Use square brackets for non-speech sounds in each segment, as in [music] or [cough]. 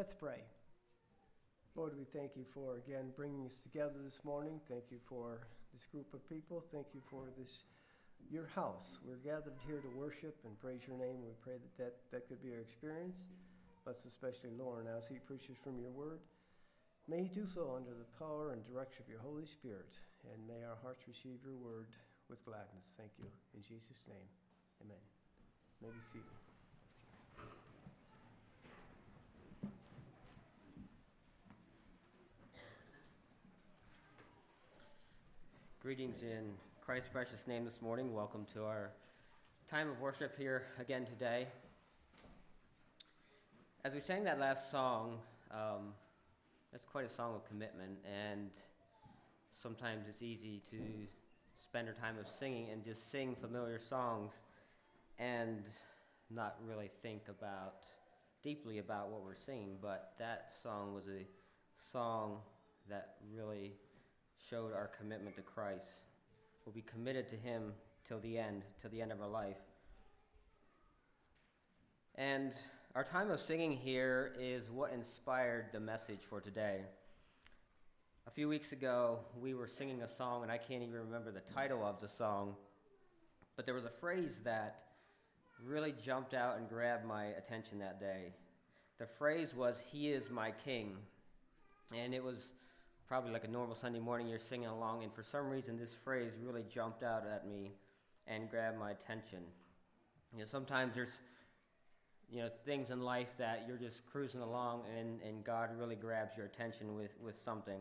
Let's pray. Lord, we thank you for again bringing us together this morning. Thank you for this group of people. Thank you for this your house. We're gathered here to worship and praise your name. We pray that that, that could be our experience. Bless especially Lauren as he preaches from your word. May he do so under the power and direction of your Holy Spirit, and may our hearts receive your word with gladness. Thank you. In Jesus' name, amen. May be seated. Greetings in Christ's precious name this morning. Welcome to our time of worship here again today. As we sang that last song, um, that's quite a song of commitment, and sometimes it's easy to spend our time of singing and just sing familiar songs and not really think about deeply about what we're singing. But that song was a song that really showed our commitment to Christ. We'll be committed to Him till the end, till the end of our life. And our time of singing here is what inspired the message for today. A few weeks ago, we were singing a song, and I can't even remember the title of the song, but there was a phrase that really jumped out and grabbed my attention that day. The phrase was, He is my King. And it was probably like a normal Sunday morning, you're singing along, and for some reason, this phrase really jumped out at me and grabbed my attention. You know, sometimes there's you know things in life that you're just cruising along, and, and God really grabs your attention with, with something.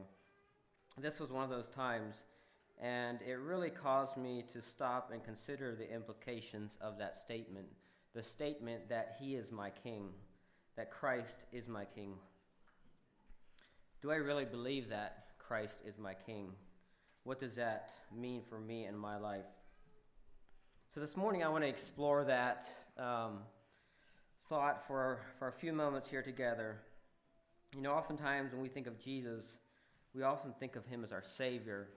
This was one of those times, and it really caused me to stop and consider the implications of that statement. The statement that He is my King, that Christ is my King. Do I really believe that Christ is my King? What does that mean for me and my life? So, this morning I want to explore that um, thought for, for a few moments here together. You know, oftentimes when we think of Jesus, we often think of him as our Savior,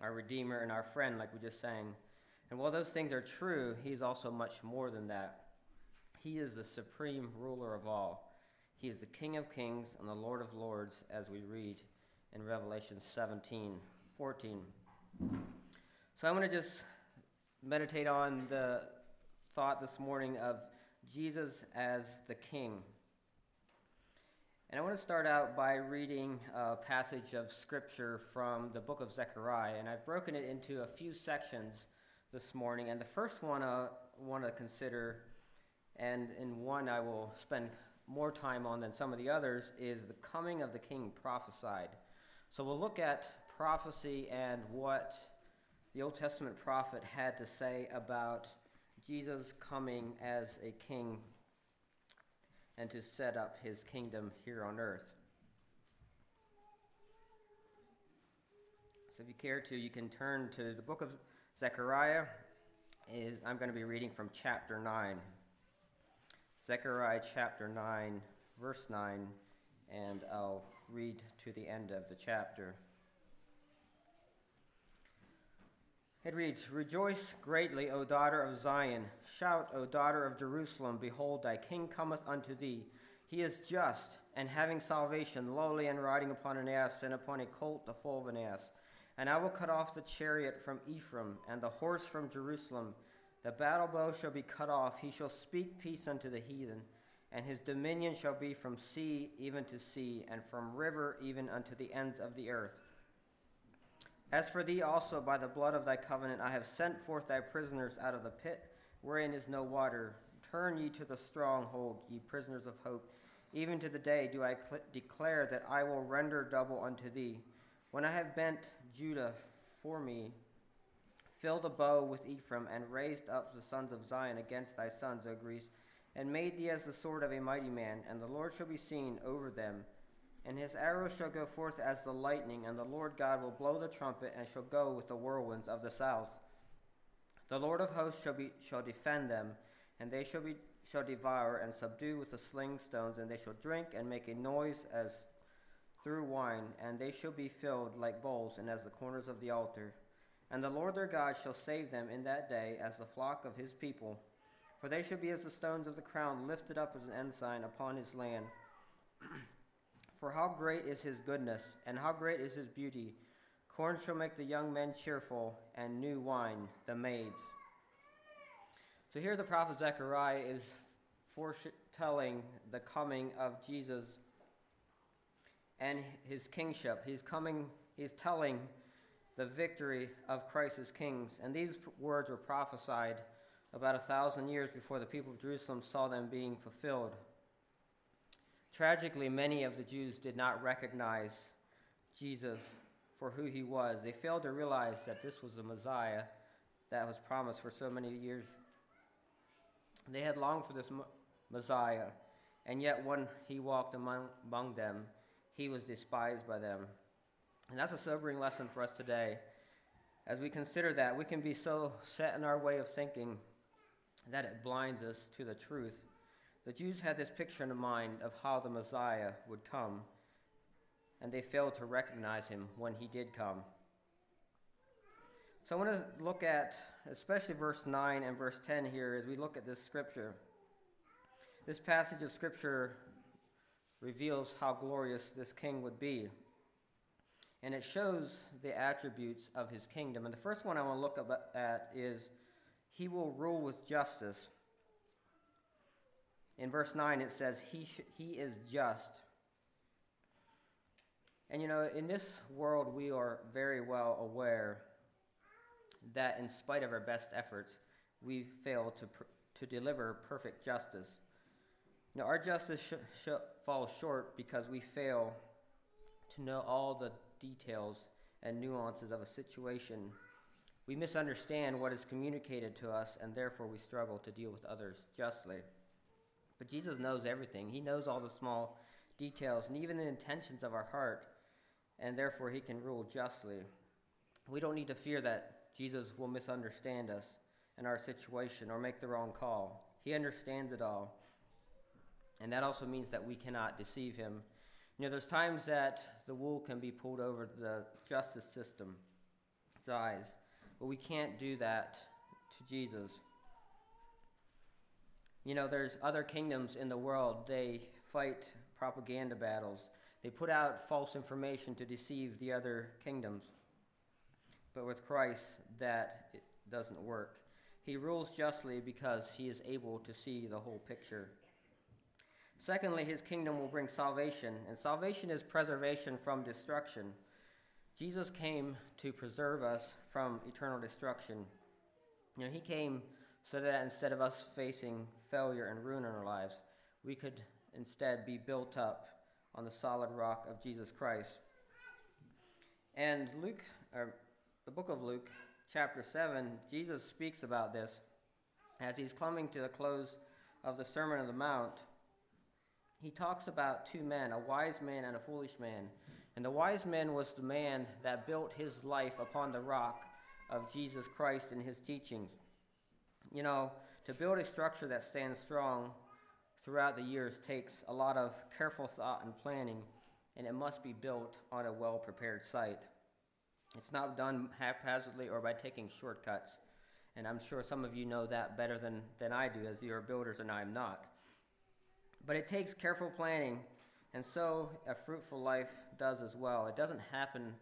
our Redeemer, and our friend, like we just sang. And while those things are true, he is also much more than that. He is the supreme ruler of all. He is the King of kings and the Lord of lords, as we read in Revelation 17 14. So I want to just meditate on the thought this morning of Jesus as the King. And I want to start out by reading a passage of Scripture from the book of Zechariah. And I've broken it into a few sections this morning. And the first one uh, I want to consider, and in one I will spend more time on than some of the others is the coming of the king prophesied. So we'll look at prophecy and what the Old Testament prophet had to say about Jesus coming as a king and to set up his kingdom here on earth. So if you care to, you can turn to the book of Zechariah. Is I'm going to be reading from chapter 9. Zechariah chapter 9, verse 9, and I'll read to the end of the chapter. It reads Rejoice greatly, O daughter of Zion. Shout, O daughter of Jerusalem. Behold, thy king cometh unto thee. He is just, and having salvation, lowly, and riding upon an ass, and upon a colt, the foal of an ass. And I will cut off the chariot from Ephraim, and the horse from Jerusalem the battle bow shall be cut off. He shall speak peace unto the heathen, and his dominion shall be from sea even to sea, and from river even unto the ends of the earth. As for thee also, by the blood of thy covenant, I have sent forth thy prisoners out of the pit, wherein is no water. Turn ye to the stronghold, ye prisoners of hope. Even to the day do I cl- declare that I will render double unto thee. When I have bent Judah for me, filled the bow with Ephraim, and raised up the sons of Zion against thy sons, O Greece, and made thee as the sword of a mighty man, and the Lord shall be seen over them. And his arrows shall go forth as the lightning, and the Lord God will blow the trumpet, and shall go with the whirlwinds of the south. The Lord of hosts shall, be, shall defend them, and they shall, be, shall devour and subdue with the sling stones, and they shall drink and make a noise as through wine, and they shall be filled like bowls, and as the corners of the altar. And the Lord their God shall save them in that day as the flock of his people. For they shall be as the stones of the crown lifted up as an ensign upon his land. [clears throat] For how great is his goodness, and how great is his beauty! Corn shall make the young men cheerful, and new wine the maids. So here the prophet Zechariah is foretelling the coming of Jesus and his kingship. He's coming, he's telling the victory of Christ as kings. And these words were prophesied about a thousand years before the people of Jerusalem saw them being fulfilled. Tragically, many of the Jews did not recognize Jesus for who he was. They failed to realize that this was the Messiah that was promised for so many years. They had longed for this Messiah, and yet when he walked among, among them, he was despised by them. And that's a sobering lesson for us today. As we consider that, we can be so set in our way of thinking that it blinds us to the truth. The Jews had this picture in mind of how the Messiah would come, and they failed to recognize him when he did come. So I want to look at especially verse 9 and verse 10 here as we look at this scripture. This passage of scripture reveals how glorious this king would be. And it shows the attributes of his kingdom. And the first one I want to look at is he will rule with justice. In verse 9, it says, He, sh- he is just. And you know, in this world, we are very well aware that in spite of our best efforts, we fail to, pr- to deliver perfect justice. Now, our justice sh- sh- falls short because we fail to know all the details and nuances of a situation. We misunderstand what is communicated to us, and therefore we struggle to deal with others justly. But Jesus knows everything. He knows all the small details and even the intentions of our heart, and therefore he can rule justly. We don't need to fear that Jesus will misunderstand us and our situation or make the wrong call. He understands it all. And that also means that we cannot deceive him. You know, there's times that the wool can be pulled over the justice system's eyes, but we can't do that to Jesus. You know, there's other kingdoms in the world, they fight propaganda battles. They put out false information to deceive the other kingdoms. But with Christ, that it doesn't work. He rules justly because he is able to see the whole picture. Secondly, his kingdom will bring salvation, and salvation is preservation from destruction. Jesus came to preserve us from eternal destruction. You know, he came so that instead of us facing failure and ruin in our lives, we could instead be built up on the solid rock of Jesus Christ. And Luke, or the book of Luke, chapter 7, Jesus speaks about this as he's coming to the close of the Sermon on the Mount. He talks about two men, a wise man and a foolish man. And the wise man was the man that built his life upon the rock of Jesus Christ and his teachings. You know, to build a structure that stands strong throughout the years takes a lot of careful thought and planning, and it must be built on a well prepared site. It's not done haphazardly or by taking shortcuts. And I'm sure some of you know that better than, than I do, as you're builders and I'm not. But it takes careful planning, and so a fruitful life does as well. It doesn't happen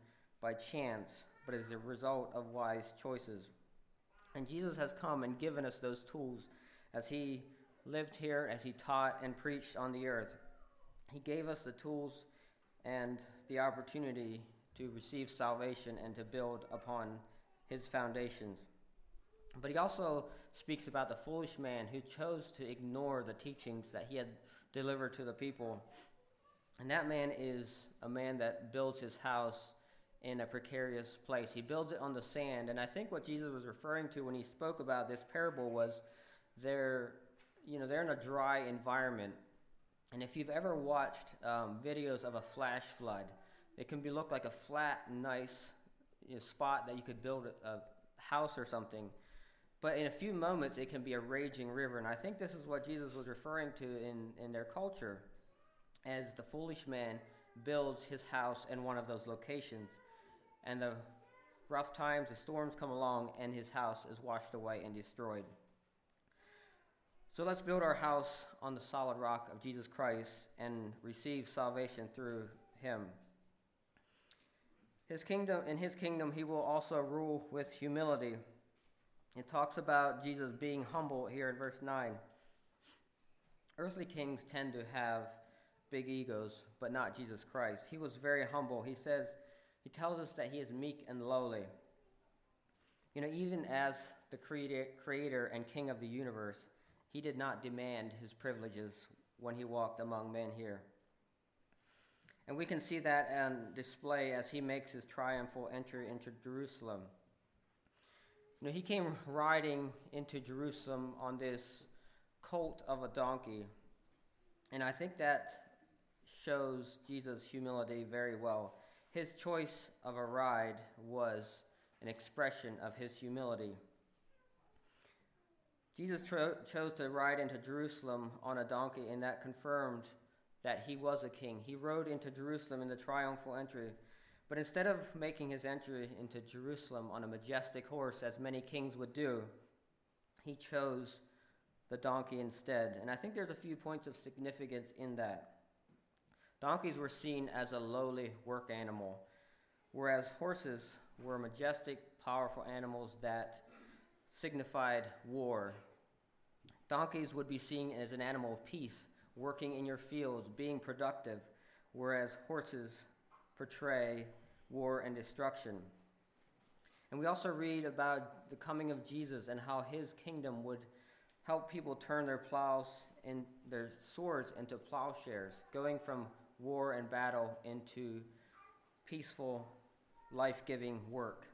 by chance, but is a result of wise choices. And Jesus has come and given us those tools as he lived here, as he taught and preached on the earth. He gave us the tools and the opportunity to receive salvation and to build upon his foundations. But he also speaks about the foolish man who chose to ignore the teachings that he had delivered to the people. And that man is a man that builds his house in a precarious place. He builds it on the sand. And I think what Jesus was referring to when he spoke about this parable was they're, you know, they're in a dry environment. And if you've ever watched um, videos of a flash flood, it can be look like a flat, nice you know, spot that you could build a, a house or something. But in a few moments, it can be a raging river. And I think this is what Jesus was referring to in, in their culture as the foolish man builds his house in one of those locations. And the rough times, the storms come along, and his house is washed away and destroyed. So let's build our house on the solid rock of Jesus Christ and receive salvation through him. His kingdom in his kingdom he will also rule with humility. It talks about Jesus being humble here in verse 9. Earthly kings tend to have big egos, but not Jesus Christ. He was very humble. He says he tells us that he is meek and lowly. You know, even as the creator and king of the universe, he did not demand his privileges when he walked among men here. And we can see that on display as he makes his triumphal entry into Jerusalem. You know, he came riding into Jerusalem on this colt of a donkey. And I think that shows Jesus' humility very well. His choice of a ride was an expression of his humility. Jesus tro- chose to ride into Jerusalem on a donkey, and that confirmed that he was a king. He rode into Jerusalem in the triumphal entry. But instead of making his entry into Jerusalem on a majestic horse, as many kings would do, he chose the donkey instead. And I think there's a few points of significance in that. Donkeys were seen as a lowly work animal, whereas horses were majestic, powerful animals that signified war. Donkeys would be seen as an animal of peace, working in your fields, being productive, whereas horses portray war and destruction. And we also read about the coming of Jesus and how his kingdom would help people turn their plows and their swords into plowshares, going from war and battle into peaceful, life giving work.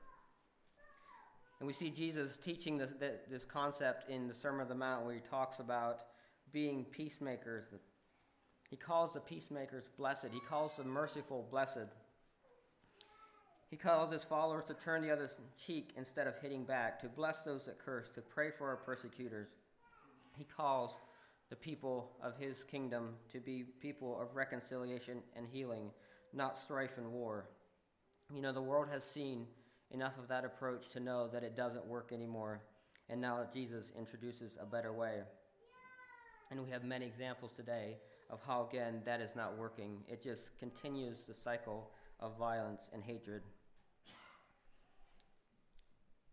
And we see Jesus teaching this, this concept in the Sermon on the Mount where he talks about being peacemakers. He calls the peacemakers blessed, he calls the merciful blessed. He calls his followers to turn the other cheek instead of hitting back, to bless those that curse, to pray for our persecutors. He calls the people of his kingdom to be people of reconciliation and healing, not strife and war. You know, the world has seen enough of that approach to know that it doesn't work anymore. And now Jesus introduces a better way. And we have many examples today of how, again, that is not working. It just continues the cycle of violence and hatred.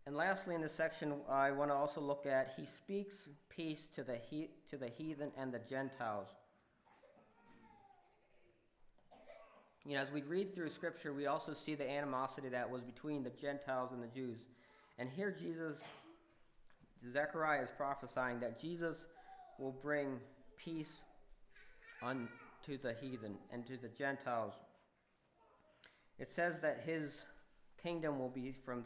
And lastly, in this section, I want to also look at He speaks peace to the, he, to the heathen and the Gentiles. You know, as we read through Scripture, we also see the animosity that was between the Gentiles and the Jews. And here, Jesus, Zechariah is prophesying that Jesus will bring peace unto the heathen and to the Gentiles. It says that his kingdom will be from,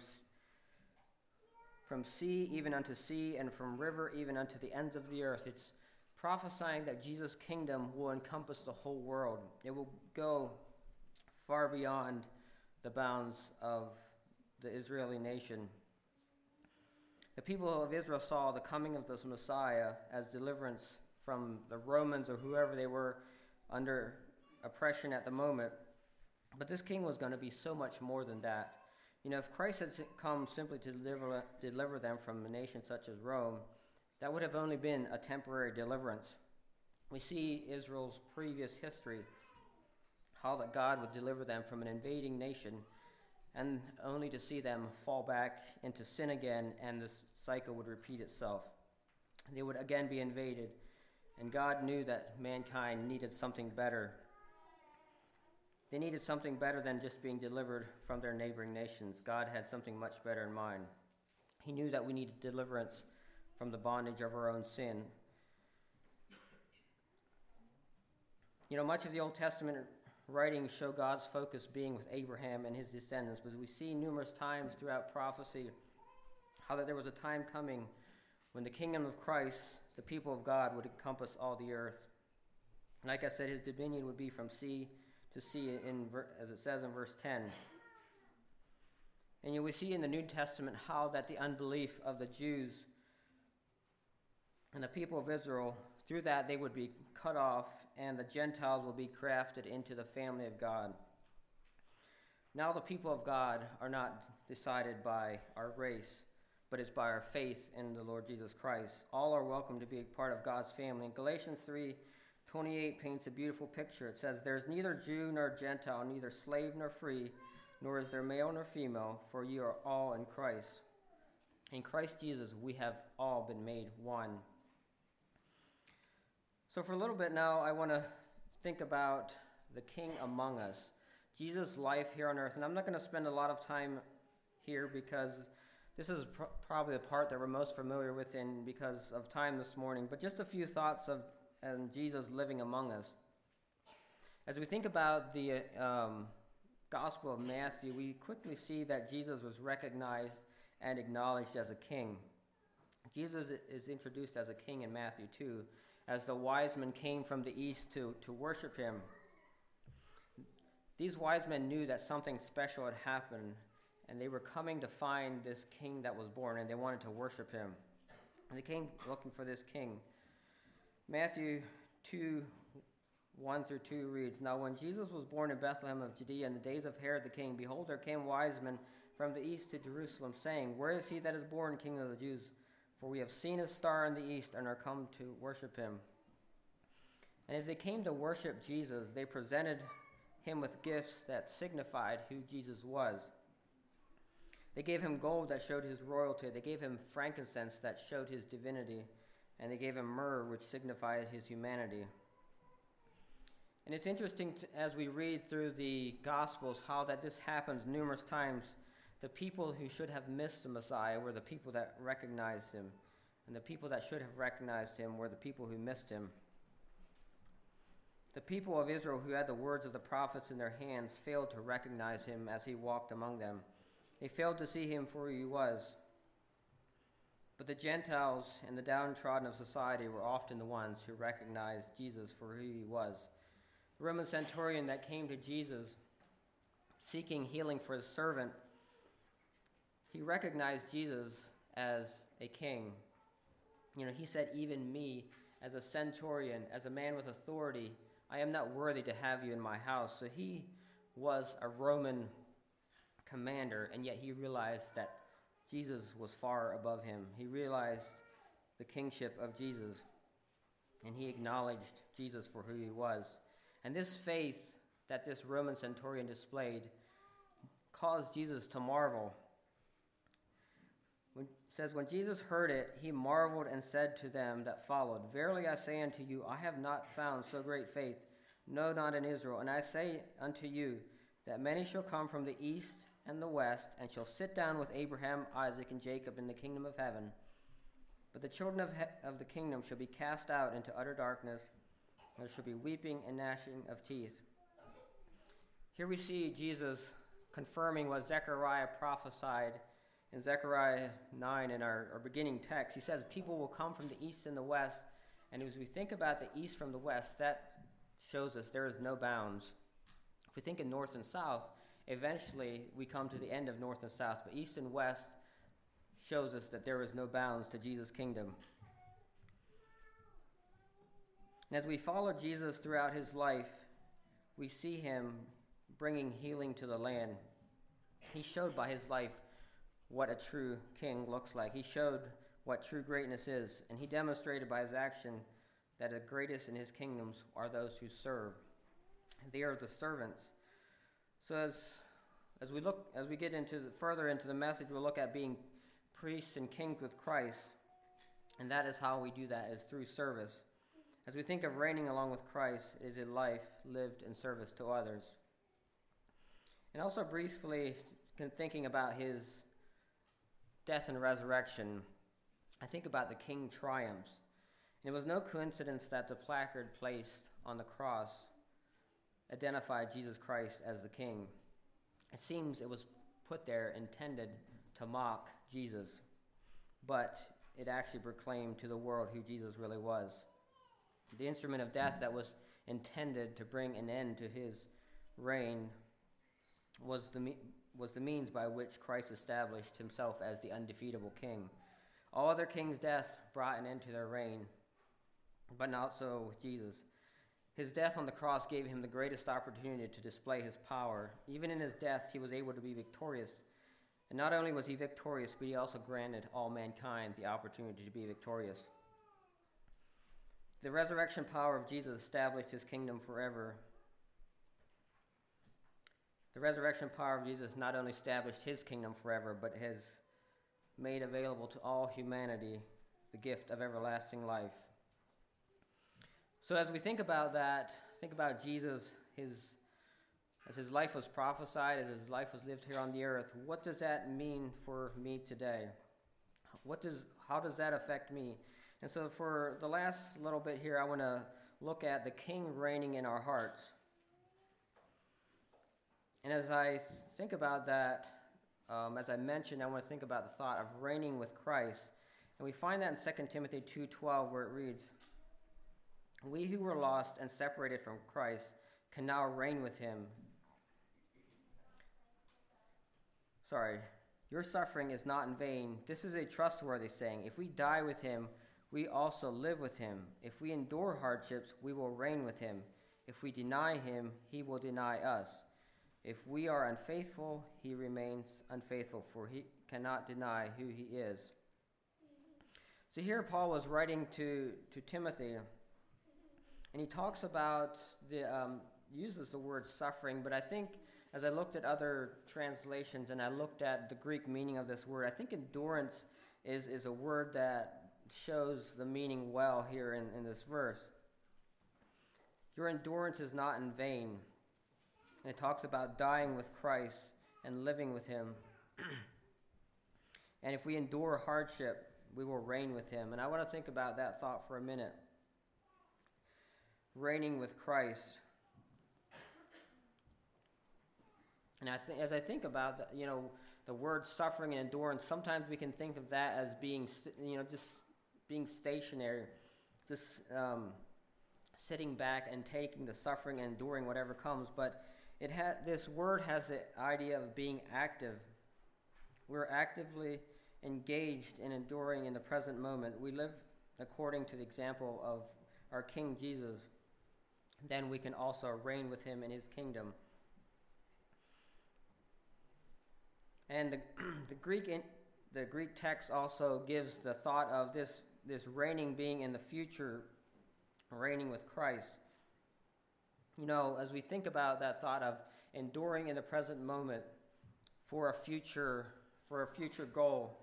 from sea even unto sea, and from river even unto the ends of the earth. It's prophesying that Jesus' kingdom will encompass the whole world. It will go far beyond the bounds of the Israeli nation. The people of Israel saw the coming of this Messiah as deliverance from the Romans or whoever they were under oppression at the moment. But this king was going to be so much more than that. You know, if Christ had come simply to deliver, deliver them from a nation such as Rome, that would have only been a temporary deliverance. We see Israel's previous history how that God would deliver them from an invading nation, and only to see them fall back into sin again, and this cycle would repeat itself. They would again be invaded, and God knew that mankind needed something better. They needed something better than just being delivered from their neighboring nations. God had something much better in mind. He knew that we needed deliverance from the bondage of our own sin. You know, much of the Old Testament writings show God's focus being with Abraham and his descendants, but we see numerous times throughout prophecy how that there was a time coming when the kingdom of Christ, the people of God, would encompass all the earth. Like I said, his dominion would be from sea to see in, as it says in verse 10. And we see in the New Testament how that the unbelief of the Jews and the people of Israel, through that they would be cut off and the Gentiles will be crafted into the family of God. Now, the people of God are not decided by our race, but it's by our faith in the Lord Jesus Christ. All are welcome to be part of God's family. In Galatians 3 28 paints a beautiful picture. It says, There's neither Jew nor Gentile, neither slave nor free, nor is there male nor female, for you are all in Christ. In Christ Jesus, we have all been made one. So, for a little bit now, I want to think about the King among us, Jesus' life here on earth. And I'm not going to spend a lot of time here because this is pr- probably the part that we're most familiar with in because of time this morning. But just a few thoughts of and Jesus living among us. As we think about the um, Gospel of Matthew, we quickly see that Jesus was recognized and acknowledged as a king. Jesus is introduced as a king in Matthew 2, as the wise men came from the east to, to worship him. These wise men knew that something special had happened, and they were coming to find this king that was born, and they wanted to worship him. And they came looking for this king. Matthew 2 1 through 2 reads Now, when Jesus was born in Bethlehem of Judea in the days of Herod the king, behold, there came wise men from the east to Jerusalem, saying, Where is he that is born King of the Jews? For we have seen his star in the east and are come to worship him. And as they came to worship Jesus, they presented him with gifts that signified who Jesus was. They gave him gold that showed his royalty, they gave him frankincense that showed his divinity and they gave him myrrh, which signifies his humanity. And it's interesting to, as we read through the Gospels how that this happens numerous times. The people who should have missed the Messiah were the people that recognized him, and the people that should have recognized him were the people who missed him. The people of Israel who had the words of the prophets in their hands failed to recognize him as he walked among them. They failed to see him for who he was. But the Gentiles and the downtrodden of society were often the ones who recognized Jesus for who he was. The Roman centurion that came to Jesus seeking healing for his servant, he recognized Jesus as a king. You know, he said, Even me, as a centurion, as a man with authority, I am not worthy to have you in my house. So he was a Roman commander, and yet he realized that Jesus was far above him. He realized the kingship of Jesus, and he acknowledged Jesus for who he was. And this faith that this Roman centurion displayed caused Jesus to marvel. When, says, When Jesus heard it, he marveled and said to them that followed, Verily I say unto you, I have not found so great faith, no, not in Israel. And I say unto you, that many shall come from the east and the west, and shall sit down with Abraham, Isaac, and Jacob in the kingdom of heaven. But the children of, he- of the kingdom shall be cast out into utter darkness, and there shall be weeping and gnashing of teeth. Here we see Jesus confirming what Zechariah prophesied in Zechariah 9 in our, our beginning text. He says, People will come from the east and the west. And as we think about the east from the west, that shows us there is no bounds. If we think in north and south, eventually we come to the end of north and south, but east and west shows us that there is no bounds to Jesus' kingdom. And as we follow Jesus throughout his life, we see him bringing healing to the land. He showed by his life what a true king looks like. He showed what true greatness is, and he demonstrated by his action that the greatest in his kingdoms are those who serve. They are the servants so as as we look as we get into the, further into the message, we'll look at being priests and kings with Christ, and that is how we do that is through service. As we think of reigning along with Christ, is a life lived in service to others. And also briefly thinking about his death and resurrection, I think about the king triumphs. And it was no coincidence that the placard placed on the cross identified Jesus Christ as the king. It seems it was put there intended to mock Jesus, but it actually proclaimed to the world who Jesus really was. The instrument of death that was intended to bring an end to his reign was the, was the means by which Christ established himself as the undefeatable king. All other kings' death brought an end to their reign, but not so with Jesus. His death on the cross gave him the greatest opportunity to display his power. Even in his death, he was able to be victorious And not only was he victorious, but he also granted all mankind the opportunity to be victorious. The resurrection power of Jesus established his kingdom forever. The resurrection power of Jesus not only established his kingdom forever, but has made available to all humanity the gift of everlasting life. So, as we think about that, think about Jesus, his, as his life was prophesied, as his life was lived here on the earth, what does that mean for me today? What does, how does that affect me? And so, for the last little bit here, I want to look at the King reigning in our hearts. And as I think about that, um, as I mentioned, I want to think about the thought of reigning with Christ. And we find that in 2 Timothy 2:12 where it reads, "We who were lost and separated from Christ can now reign with him." Sorry, your suffering is not in vain. This is a trustworthy saying. If we die with him, we also live with him. If we endure hardships, we will reign with him. If we deny him, he will deny us. If we are unfaithful, he remains unfaithful, for he cannot deny who he is. So here Paul was writing to, to Timothy, and he talks about the um, uses the word suffering, but I think as I looked at other translations and I looked at the Greek meaning of this word, I think endurance is, is a word that shows the meaning well here in, in this verse. Your endurance is not in vain. And it talks about dying with Christ and living with Him. [clears throat] and if we endure hardship, we will reign with Him. And I want to think about that thought for a minute. Reigning with Christ. And I think, as I think about, the, you know, the word suffering and endurance, sometimes we can think of that as being, you know, just being stationary, just um, sitting back and taking the suffering and enduring whatever comes. But it ha- this word has the idea of being active. We're actively engaged in enduring in the present moment. We live according to the example of our King Jesus. Then we can also reign with him in his kingdom. And the, [clears throat] the Greek in, the Greek text also gives the thought of this this reigning being in the future, reigning with Christ. You know, as we think about that thought of enduring in the present moment for a future for a future goal,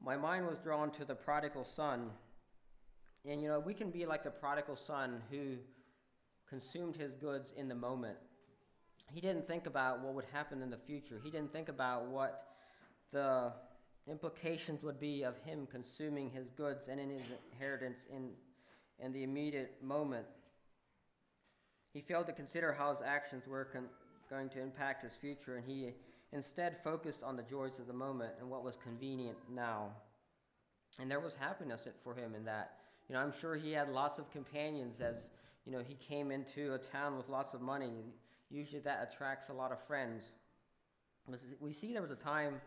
my mind was drawn to the prodigal son. And you know, we can be like the prodigal son who consumed his goods in the moment. He didn't think about what would happen in the future. He didn't think about what the implications would be of him consuming his goods and in his inheritance in, in the immediate moment. He failed to consider how his actions were con- going to impact his future, and he instead focused on the joys of the moment and what was convenient now. And there was happiness for him in that. You know, I'm sure he had lots of companions as, you know, he came into a town with lots of money. Usually that attracts a lot of friends. We see there was a time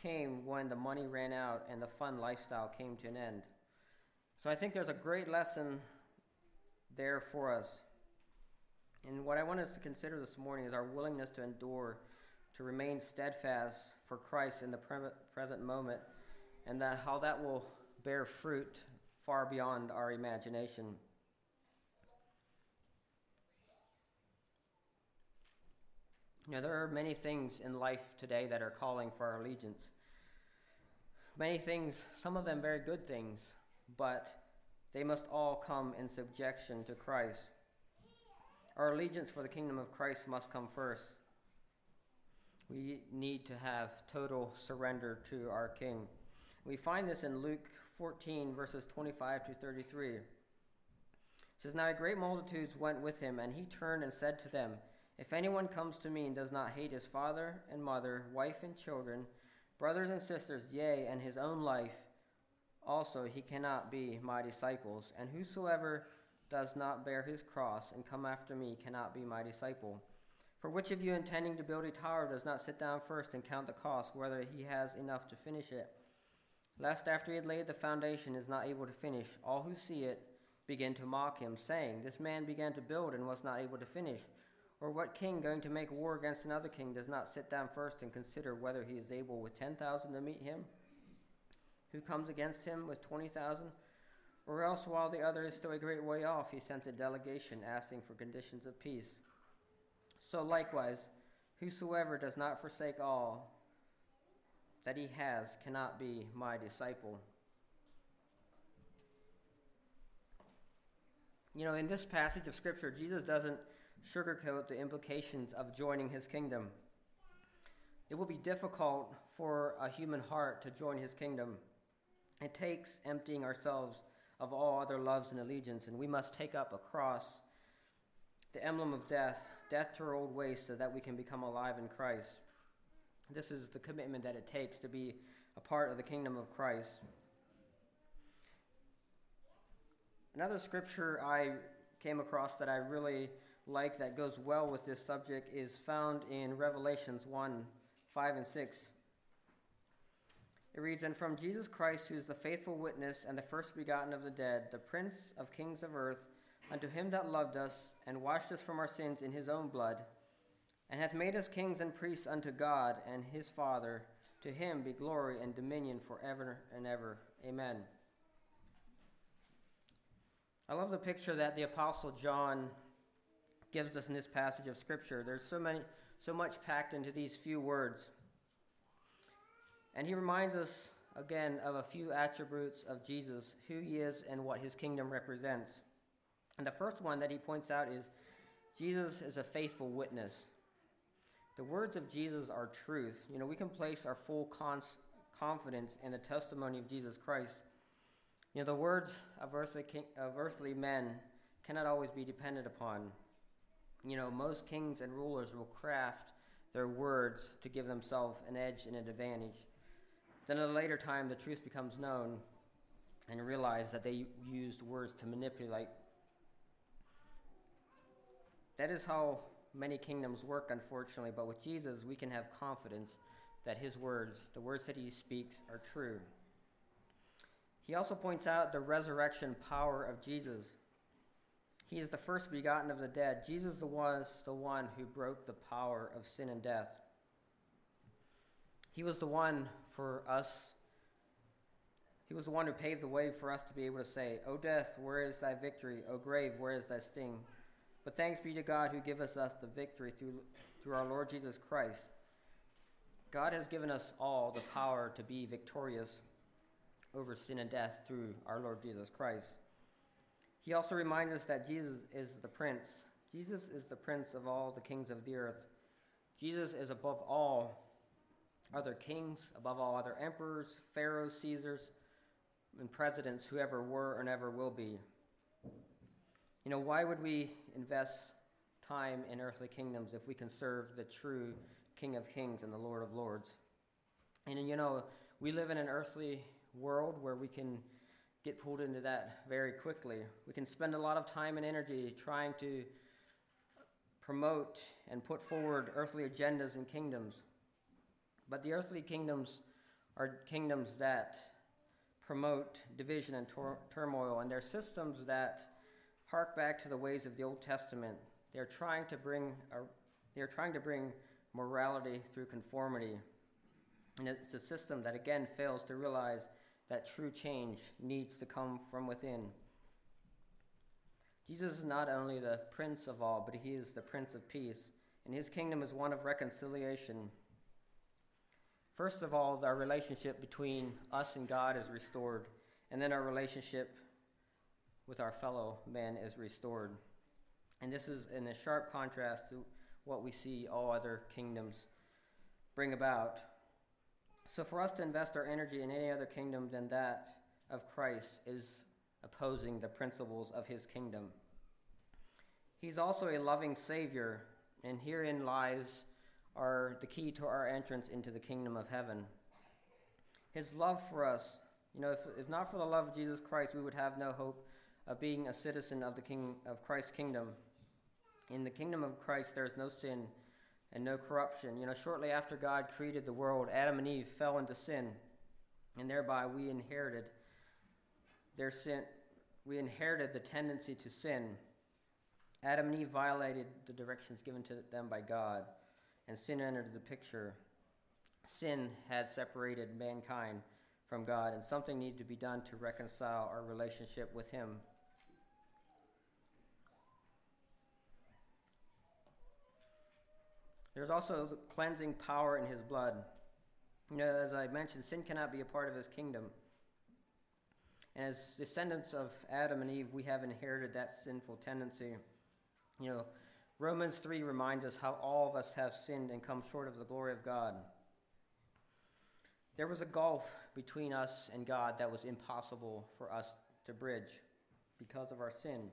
came when the money ran out and the fun lifestyle came to an end. So I think there's a great lesson there for us. And what I want us to consider this morning is our willingness to endure, to remain steadfast for Christ in the pre- present moment, and that how that will bear fruit far beyond our imagination. Know, there are many things in life today that are calling for our allegiance. Many things, some of them very good things, but they must all come in subjection to Christ. Our allegiance for the kingdom of Christ must come first. We need to have total surrender to our King. We find this in Luke 14, verses 25 to 33. It says, Now a great multitude went with him, and he turned and said to them, if anyone comes to me and does not hate his father and mother, wife and children, brothers and sisters, yea, and his own life, also he cannot be my disciples. And whosoever does not bear his cross and come after me cannot be my disciple. For which of you intending to build a tower does not sit down first and count the cost, whether he has enough to finish it? Lest after he had laid the foundation is not able to finish, all who see it begin to mock him, saying, This man began to build and was not able to finish. Or what king going to make war against another king does not sit down first and consider whether he is able with 10,000 to meet him? Who comes against him with 20,000? Or else, while the other is still a great way off, he sends a delegation asking for conditions of peace. So likewise, whosoever does not forsake all that he has cannot be my disciple. You know, in this passage of Scripture, Jesus doesn't sugarcoat the implications of joining his kingdom. It will be difficult for a human heart to join his kingdom. It takes emptying ourselves of all other loves and allegiance, and we must take up a cross, the emblem of death, death to our old ways, so that we can become alive in Christ. This is the commitment that it takes to be a part of the kingdom of Christ. Another scripture I came across that I really like that goes well with this subject is found in Revelations 1 5 and 6. It reads, And from Jesus Christ, who is the faithful witness and the first begotten of the dead, the Prince of kings of earth, unto him that loved us and washed us from our sins in his own blood, and hath made us kings and priests unto God and his Father, to him be glory and dominion for ever and ever. Amen. I love the picture that the apostle John gives us in this passage of scripture. There's so many so much packed into these few words. And he reminds us again of a few attributes of Jesus, who he is and what his kingdom represents. And the first one that he points out is Jesus is a faithful witness. The words of Jesus are truth. You know, we can place our full cons- confidence in the testimony of Jesus Christ you know, the words of earthly, king, of earthly men cannot always be depended upon. You know, most kings and rulers will craft their words to give themselves an edge and an advantage. Then at a later time, the truth becomes known and realize that they used words to manipulate. That is how many kingdoms work, unfortunately, but with Jesus, we can have confidence that his words, the words that he speaks, are true. He also points out the resurrection power of Jesus. He is the first begotten of the dead. Jesus was the one who broke the power of sin and death. He was the one for us. He was the one who paved the way for us to be able to say, O death, where is thy victory? O grave, where is thy sting? But thanks be to God who giveth us the victory through, through our Lord Jesus Christ. God has given us all the power to be victorious over sin and death through our Lord Jesus Christ. He also reminds us that Jesus is the Prince. Jesus is the Prince of all the kings of the earth. Jesus is above all other kings, above all other emperors, pharaohs, Caesars, and presidents whoever were and ever will be. You know, why would we invest time in earthly kingdoms if we can serve the true King of Kings and the Lord of Lords? And you know, we live in an earthly world where we can get pulled into that very quickly. We can spend a lot of time and energy trying to promote and put forward earthly agendas and kingdoms. But the earthly kingdoms are kingdoms that promote division and tor- turmoil, and they're systems that hark back to the ways of the Old Testament. They're trying to bring a, they're trying to bring morality through conformity. And it's a system that again fails to realize that true change needs to come from within. Jesus is not only the Prince of all, but he is the Prince of Peace, and his kingdom is one of reconciliation. First of all, our relationship between us and God is restored, and then our relationship with our fellow man is restored. And this is in a sharp contrast to what we see all other kingdoms bring about. So, for us to invest our energy in any other kingdom than that of Christ is opposing the principles of his kingdom. He's also a loving Savior, and herein lies our, the key to our entrance into the kingdom of heaven. His love for us, you know, if, if not for the love of Jesus Christ, we would have no hope of being a citizen of the king of Christ's kingdom. In the kingdom of Christ, there is no sin and no corruption. You know, shortly after God created the world, Adam and Eve fell into sin, and thereby we inherited their sin. We inherited the tendency to sin. Adam and Eve violated the directions given to them by God, and sin entered the picture. Sin had separated mankind from God, and something needed to be done to reconcile our relationship with Him. There's also cleansing power in His blood. You know, as I mentioned, sin cannot be a part of His kingdom. And as descendants of Adam and Eve, we have inherited that sinful tendency. You know, Romans 3 reminds us how all of us have sinned and come short of the glory of God. There was a gulf between us and God that was impossible for us to bridge because of our sin.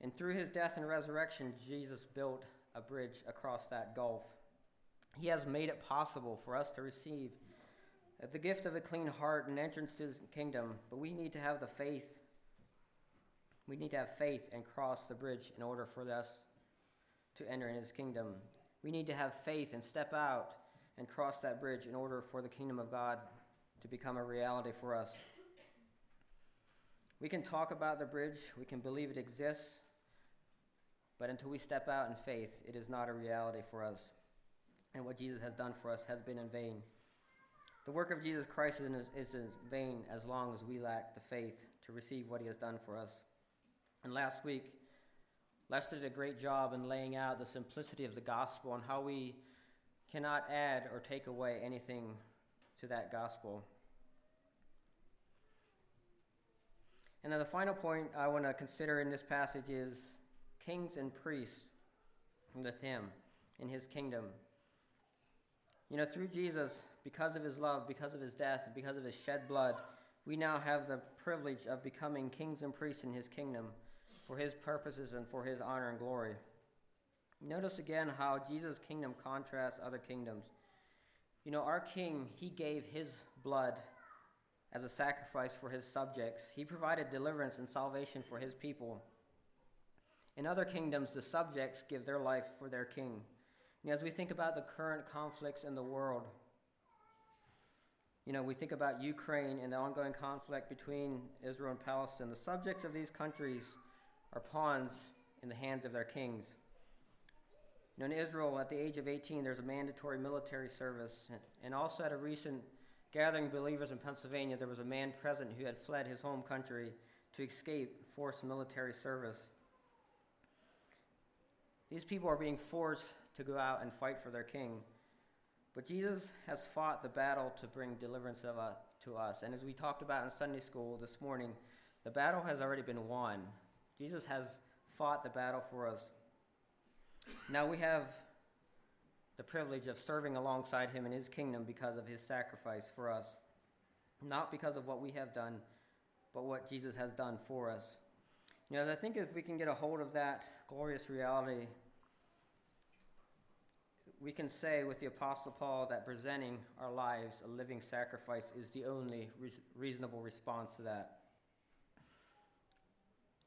And through his death and resurrection, Jesus built a bridge across that gulf. He has made it possible for us to receive the gift of a clean heart and entrance to his kingdom, but we need to have the faith. We need to have faith and cross the bridge in order for us to enter in his kingdom. We need to have faith and step out and cross that bridge in order for the kingdom of God to become a reality for us. We can talk about the bridge, we can believe it exists, but until we step out in faith, it is not a reality for us. And what Jesus has done for us has been in vain. The work of Jesus Christ is in vain as long as we lack the faith to receive what he has done for us. And last week, Lester did a great job in laying out the simplicity of the gospel and how we cannot add or take away anything to that gospel. And then the final point I want to consider in this passage is kings and priests with him in his kingdom. You know, through Jesus, because of his love, because of his death, and because of his shed blood, we now have the privilege of becoming kings and priests in his kingdom for his purposes and for his honor and glory. Notice again how Jesus' kingdom contrasts other kingdoms. You know, our king, he gave his blood as a sacrifice for his subjects, he provided deliverance and salvation for his people. In other kingdoms, the subjects give their life for their king. As we think about the current conflicts in the world, you know, we think about Ukraine and the ongoing conflict between Israel and Palestine. The subjects of these countries are pawns in the hands of their kings. You know, in Israel, at the age of 18, there's a mandatory military service. And also at a recent gathering of believers in Pennsylvania, there was a man present who had fled his home country to escape forced military service. These people are being forced to go out and fight for their king. But Jesus has fought the battle to bring deliverance of, uh, to us. And as we talked about in Sunday school this morning, the battle has already been won. Jesus has fought the battle for us. Now we have the privilege of serving alongside him in his kingdom because of his sacrifice for us. Not because of what we have done, but what Jesus has done for us. You know, I think if we can get a hold of that glorious reality, we can say with the Apostle Paul that presenting our lives a living sacrifice is the only re- reasonable response to that.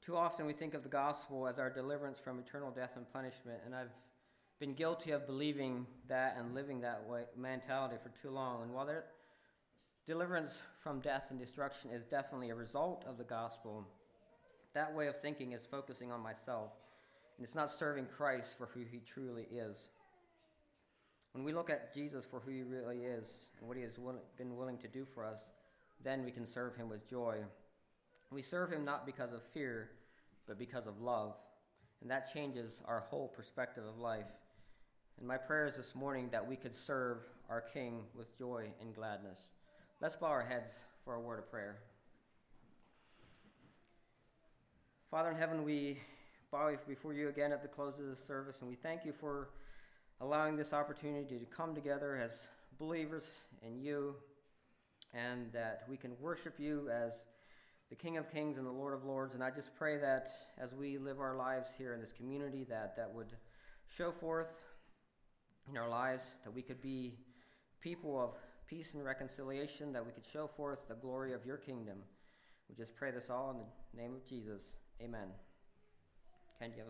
Too often we think of the gospel as our deliverance from eternal death and punishment, and I've been guilty of believing that and living that way mentality for too long. And while deliverance from death and destruction is definitely a result of the gospel, that way of thinking is focusing on myself, and it's not serving Christ for who he truly is. When we look at Jesus for who he really is and what he has been willing to do for us, then we can serve him with joy. We serve him not because of fear, but because of love. And that changes our whole perspective of life. And my prayer is this morning that we could serve our King with joy and gladness. Let's bow our heads for a word of prayer. Father in heaven, we bow before you again at the close of the service, and we thank you for allowing this opportunity to come together as believers in you, and that we can worship you as the King of Kings and the Lord of Lords. And I just pray that as we live our lives here in this community, that that would show forth in our lives, that we could be people of peace and reconciliation, that we could show forth the glory of your kingdom. We just pray this all in the name of Jesus. Amen. Do you have a